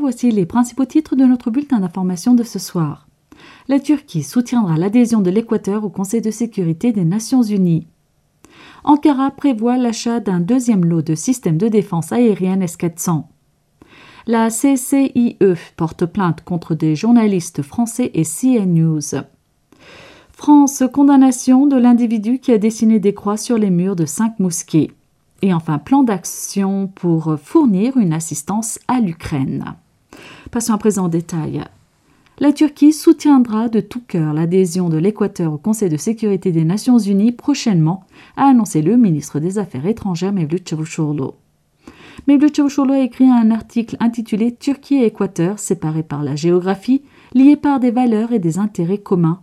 Voici les principaux titres de notre bulletin d'information de ce soir. La Turquie soutiendra l'adhésion de l'Équateur au Conseil de sécurité des Nations Unies. Ankara prévoit l'achat d'un deuxième lot de systèmes de défense aérienne S-400. La CCIE porte plainte contre des journalistes français et CNews. France, condamnation de l'individu qui a dessiné des croix sur les murs de cinq mosquées. Et enfin, plan d'action pour fournir une assistance à l'Ukraine. Passons à présent en détail. La Turquie soutiendra de tout cœur l'adhésion de l'Équateur au Conseil de sécurité des Nations Unies prochainement, a annoncé le ministre des Affaires étrangères Mevlut Çavuşoğlu. Mevlut Çavuşoğlu a écrit un article intitulé Turquie et Équateur séparés par la géographie, liés par des valeurs et des intérêts communs,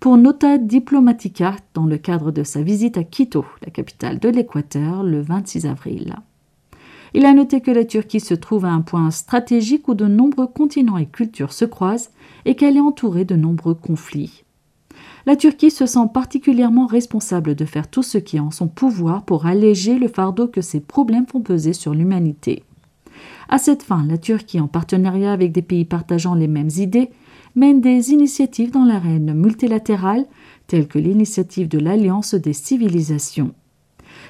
pour Nota Diplomatica dans le cadre de sa visite à Quito, la capitale de l'Équateur, le 26 avril. Il a noté que la Turquie se trouve à un point stratégique où de nombreux continents et cultures se croisent et qu'elle est entourée de nombreux conflits. La Turquie se sent particulièrement responsable de faire tout ce qui est en son pouvoir pour alléger le fardeau que ces problèmes font peser sur l'humanité. À cette fin, la Turquie, en partenariat avec des pays partageant les mêmes idées, mène des initiatives dans l'arène multilatérale, telles que l'initiative de l'Alliance des civilisations.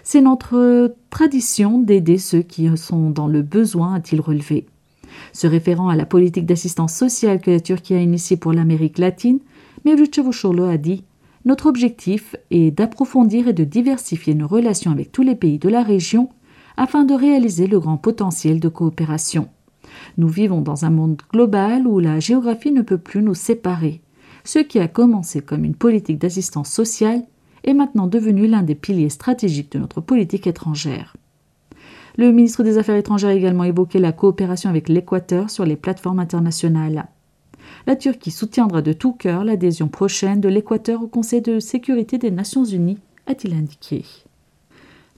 C'est notre tradition d'aider ceux qui sont dans le besoin, a-t-il relevé. Se référant à la politique d'assistance sociale que la Turquie a initiée pour l'Amérique latine, Mevlut Çavuşoğlu a dit Notre objectif est d'approfondir et de diversifier nos relations avec tous les pays de la région afin de réaliser le grand potentiel de coopération. Nous vivons dans un monde global où la géographie ne peut plus nous séparer. Ce qui a commencé comme une politique d'assistance sociale est maintenant devenu l'un des piliers stratégiques de notre politique étrangère. Le ministre des Affaires étrangères a également évoqué la coopération avec l'Équateur sur les plateformes internationales. La Turquie soutiendra de tout cœur l'adhésion prochaine de l'Équateur au Conseil de sécurité des Nations Unies, a-t-il indiqué.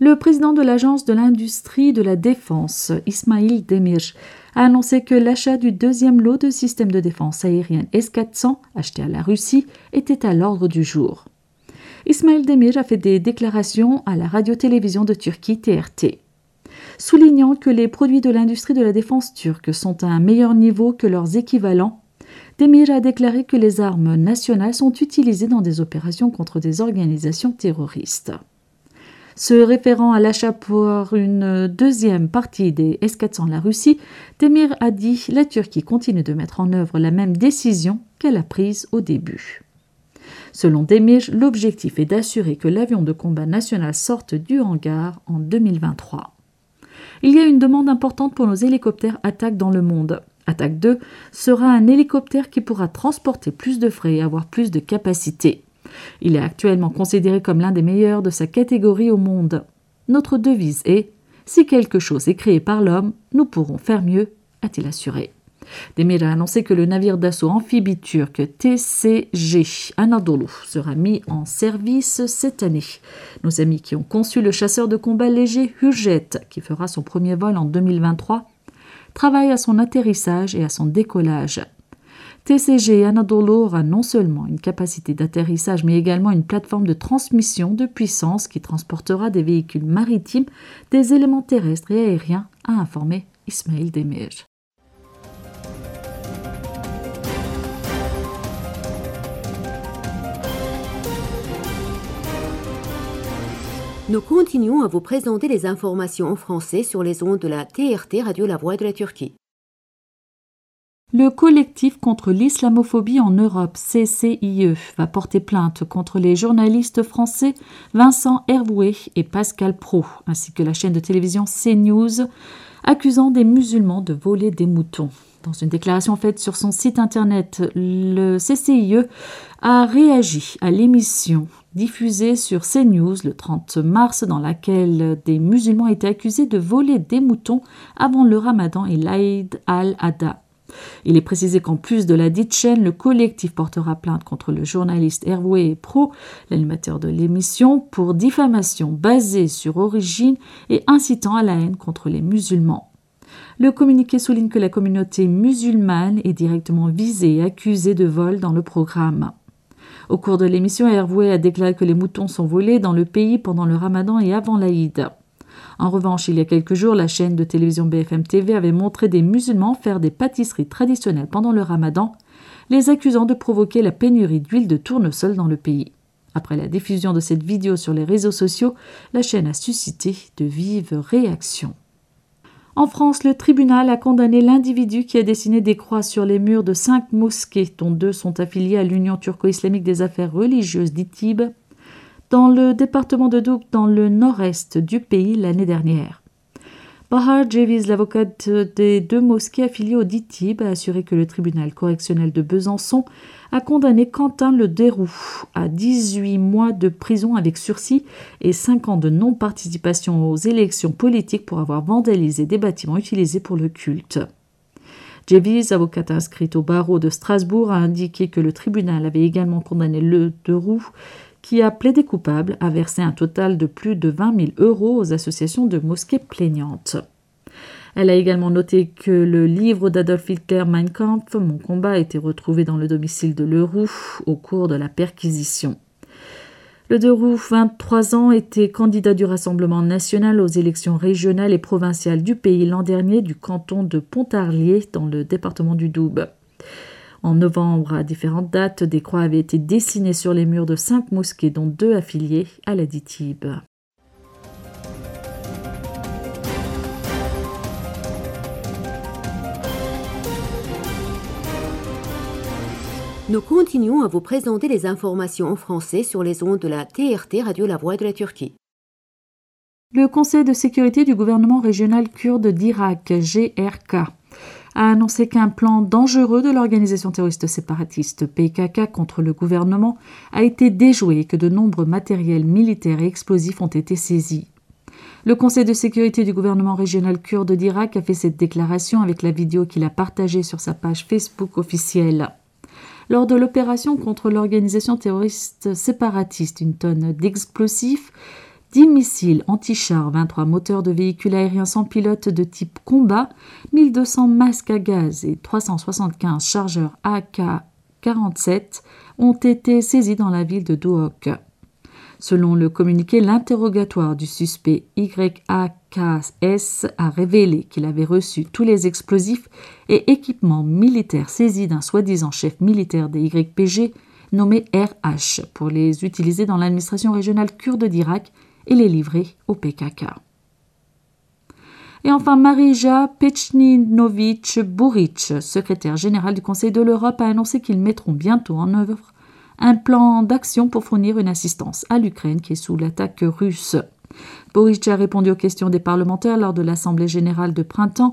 Le président de l'Agence de l'industrie de la défense, Ismail Demir, a annoncé que l'achat du deuxième lot de systèmes de défense aérienne S-400 acheté à la Russie était à l'ordre du jour. Ismail Demir a fait des déclarations à la radio-télévision de Turquie TRT. Soulignant que les produits de l'industrie de la défense turque sont à un meilleur niveau que leurs équivalents, Demir a déclaré que les armes nationales sont utilisées dans des opérations contre des organisations terroristes. Se référant à l'achat pour une deuxième partie des S-400 de la Russie, Demir a dit La Turquie continue de mettre en œuvre la même décision qu'elle a prise au début. Selon Demir, l'objectif est d'assurer que l'avion de combat national sorte du hangar en 2023. Il y a une demande importante pour nos hélicoptères attaque dans le monde. Attaque 2 sera un hélicoptère qui pourra transporter plus de frais et avoir plus de capacité. Il est actuellement considéré comme l'un des meilleurs de sa catégorie au monde. Notre devise est Si quelque chose est créé par l'homme, nous pourrons faire mieux, a-t-il assuré. Demir a annoncé que le navire d'assaut amphibie turc TCG Anadolu sera mis en service cette année. Nos amis qui ont conçu le chasseur de combat léger Hujet, qui fera son premier vol en 2023, travaillent à son atterrissage et à son décollage. TCG Anadolu aura non seulement une capacité d'atterrissage, mais également une plateforme de transmission de puissance qui transportera des véhicules maritimes, des éléments terrestres et aériens, a informé Ismail Demir. Nous continuons à vous présenter les informations en français sur les ondes de la TRT Radio La Voix de la Turquie. Le collectif contre l'islamophobie en Europe, CCIE, va porter plainte contre les journalistes français Vincent Hervouet et Pascal Pro, ainsi que la chaîne de télévision CNews, accusant des musulmans de voler des moutons. Dans une déclaration faite sur son site internet, le CCIE a réagi à l'émission diffusée sur CNews le 30 mars dans laquelle des musulmans étaient accusés de voler des moutons avant le ramadan et l'Aïd al-Adha. Il est précisé qu'en plus de la dite chaîne, le collectif portera plainte contre le journaliste Hervé Pro, l'animateur de l'émission, pour diffamation basée sur origine et incitant à la haine contre les musulmans. Le communiqué souligne que la communauté musulmane est directement visée et accusée de vol dans le programme. Au cours de l'émission, Hervé a déclaré que les moutons sont volés dans le pays pendant le ramadan et avant l'Aïd. En revanche, il y a quelques jours, la chaîne de télévision BFM TV avait montré des musulmans faire des pâtisseries traditionnelles pendant le ramadan, les accusant de provoquer la pénurie d'huile de tournesol dans le pays. Après la diffusion de cette vidéo sur les réseaux sociaux, la chaîne a suscité de vives réactions. En France, le tribunal a condamné l'individu qui a dessiné des croix sur les murs de cinq mosquées, dont deux sont affiliées à l'Union turco-islamique des affaires religieuses d'Itib, dans le département de Douk, dans le nord-est du pays l'année dernière. Bahar Jeviz, l'avocate des deux mosquées affiliées au DITIB, a assuré que le tribunal correctionnel de Besançon a condamné Quentin Le Déroux à 18 mois de prison avec sursis et 5 ans de non-participation aux élections politiques pour avoir vandalisé des bâtiments utilisés pour le culte. Jeviz, avocate inscrite au barreau de Strasbourg, a indiqué que le tribunal avait également condamné Le Déroux qui a plaidé coupable à verser un total de plus de 20 000 euros aux associations de mosquées plaignantes. Elle a également noté que le livre d'Adolf Hitler Mein Kampf, Mon combat, a été retrouvé dans le domicile de Leroux au cours de la perquisition. Le Leroux, 23 ans, était candidat du Rassemblement national aux élections régionales et provinciales du pays l'an dernier du canton de Pontarlier dans le département du Doubs. En novembre, à différentes dates, des croix avaient été dessinées sur les murs de cinq mosquées, dont deux affiliées à la DITIB. Nous continuons à vous présenter les informations en français sur les ondes de la TRT Radio La Voix de la Turquie. Le Conseil de sécurité du gouvernement régional kurde d'Irak, GRK, a annoncé qu'un plan dangereux de l'organisation terroriste séparatiste PKK contre le gouvernement a été déjoué et que de nombreux matériels militaires et explosifs ont été saisis. Le Conseil de sécurité du gouvernement régional kurde d'Irak a fait cette déclaration avec la vidéo qu'il a partagée sur sa page Facebook officielle. Lors de l'opération contre l'organisation terroriste séparatiste, une tonne d'explosifs 10 missiles anti-chars, 23 moteurs de véhicules aériens sans pilote de type combat, 1200 masques à gaz et 375 chargeurs AK-47 ont été saisis dans la ville de Dohok. Selon le communiqué, l'interrogatoire du suspect YAKS a révélé qu'il avait reçu tous les explosifs et équipements militaires saisis d'un soi-disant chef militaire des YPG nommé RH pour les utiliser dans l'administration régionale kurde d'Irak et les livrer au PKK. Et enfin, Marija Pechninovic Buric, secrétaire générale du Conseil de l'Europe, a annoncé qu'ils mettront bientôt en œuvre un plan d'action pour fournir une assistance à l'Ukraine qui est sous l'attaque russe. Boric a répondu aux questions des parlementaires lors de l'Assemblée générale de printemps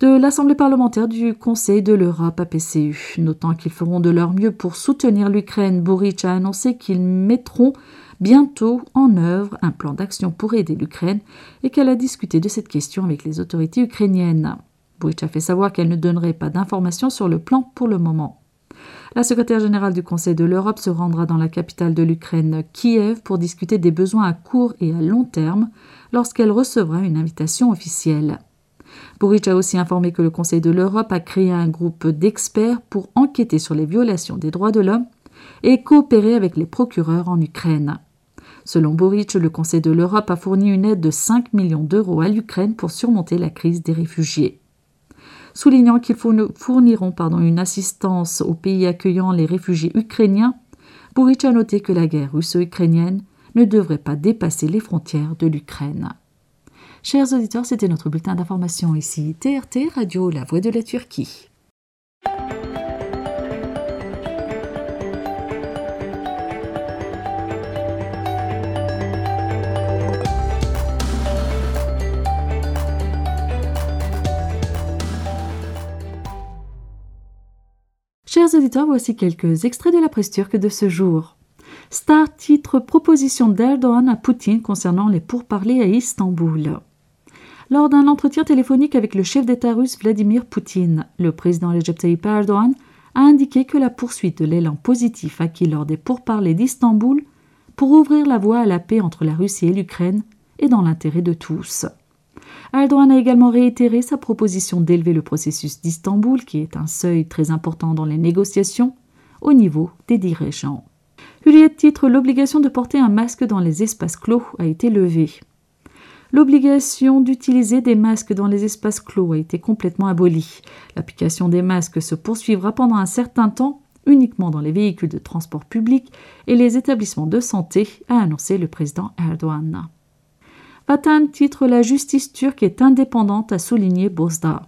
de l'Assemblée parlementaire du Conseil de l'Europe APCU. Notant qu'ils feront de leur mieux pour soutenir l'Ukraine, Boric a annoncé qu'ils mettront bientôt en œuvre un plan d'action pour aider l'Ukraine et qu'elle a discuté de cette question avec les autorités ukrainiennes. Boric a fait savoir qu'elle ne donnerait pas d'informations sur le plan pour le moment. La secrétaire générale du Conseil de l'Europe se rendra dans la capitale de l'Ukraine, Kiev, pour discuter des besoins à court et à long terme lorsqu'elle recevra une invitation officielle. Boric a aussi informé que le Conseil de l'Europe a créé un groupe d'experts pour enquêter sur les violations des droits de l'homme et coopérer avec les procureurs en Ukraine. Selon Boric, le Conseil de l'Europe a fourni une aide de 5 millions d'euros à l'Ukraine pour surmonter la crise des réfugiés. Soulignant qu'ils fourniront pardon, une assistance aux pays accueillant les réfugiés ukrainiens, Boric a noté que la guerre russo-ukrainienne ne devrait pas dépasser les frontières de l'Ukraine. Chers auditeurs, c'était notre bulletin d'information ici, TRT Radio, la voix de la Turquie. Chers auditeurs, voici quelques extraits de la presse turque de ce jour. Star titre Proposition d'Erdogan à Poutine concernant les pourparlers à Istanbul. Lors d'un entretien téléphonique avec le chef d'État russe Vladimir Poutine, le président Recep Erdogan a indiqué que la poursuite de l'élan positif acquis lors des pourparlers d'Istanbul pour ouvrir la voie à la paix entre la Russie et l'Ukraine est dans l'intérêt de tous. Erdogan a également réitéré sa proposition d'élever le processus d'Istanbul, qui est un seuil très important dans les négociations, au niveau des dirigeants. Juliette titre L'obligation de porter un masque dans les espaces clos a été levée. L'obligation d'utiliser des masques dans les espaces clos a été complètement abolie. L'application des masques se poursuivra pendant un certain temps uniquement dans les véhicules de transport public et les établissements de santé, a annoncé le président Erdogan. Vatan titre La justice turque est indépendante, a souligné Bozda.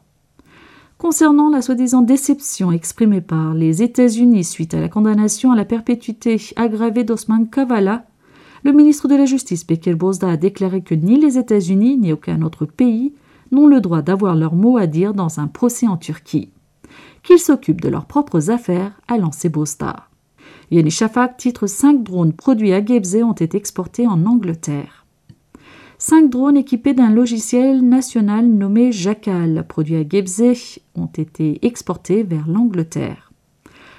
Concernant la soi-disant déception exprimée par les États-Unis suite à la condamnation à la perpétuité aggravée d'Osman Kavala, le ministre de la Justice, Bekir Bozda, a déclaré que ni les États-Unis ni aucun autre pays n'ont le droit d'avoir leur mot à dire dans un procès en Turquie. Qu'ils s'occupent de leurs propres affaires, a lancé Bozda. Yeni Shafak titre 5 drones produits à Gebze ont été exportés en Angleterre. Cinq drones équipés d'un logiciel national nommé Jackal, produit à Gebze, ont été exportés vers l'Angleterre.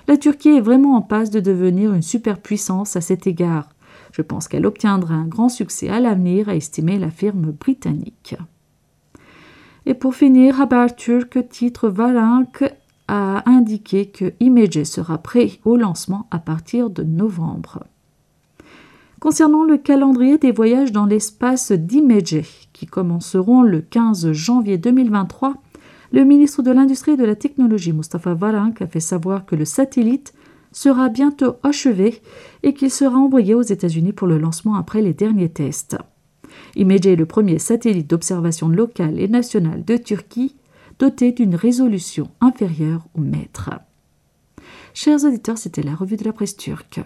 La Turquie est vraiment en passe de devenir une superpuissance à cet égard. Je pense qu'elle obtiendra un grand succès à l'avenir, a estimé la firme britannique. Et pour finir, Haberturk titre Valank a indiqué que Image sera prêt au lancement à partir de novembre. Concernant le calendrier des voyages dans l'espace d'Image, qui commenceront le 15 janvier 2023, le ministre de l'Industrie et de la Technologie, Mustafa Varank, a fait savoir que le satellite sera bientôt achevé et qu'il sera envoyé aux États-Unis pour le lancement après les derniers tests. Image est le premier satellite d'observation locale et nationale de Turquie doté d'une résolution inférieure au mètre. Chers auditeurs, c'était la revue de la presse turque.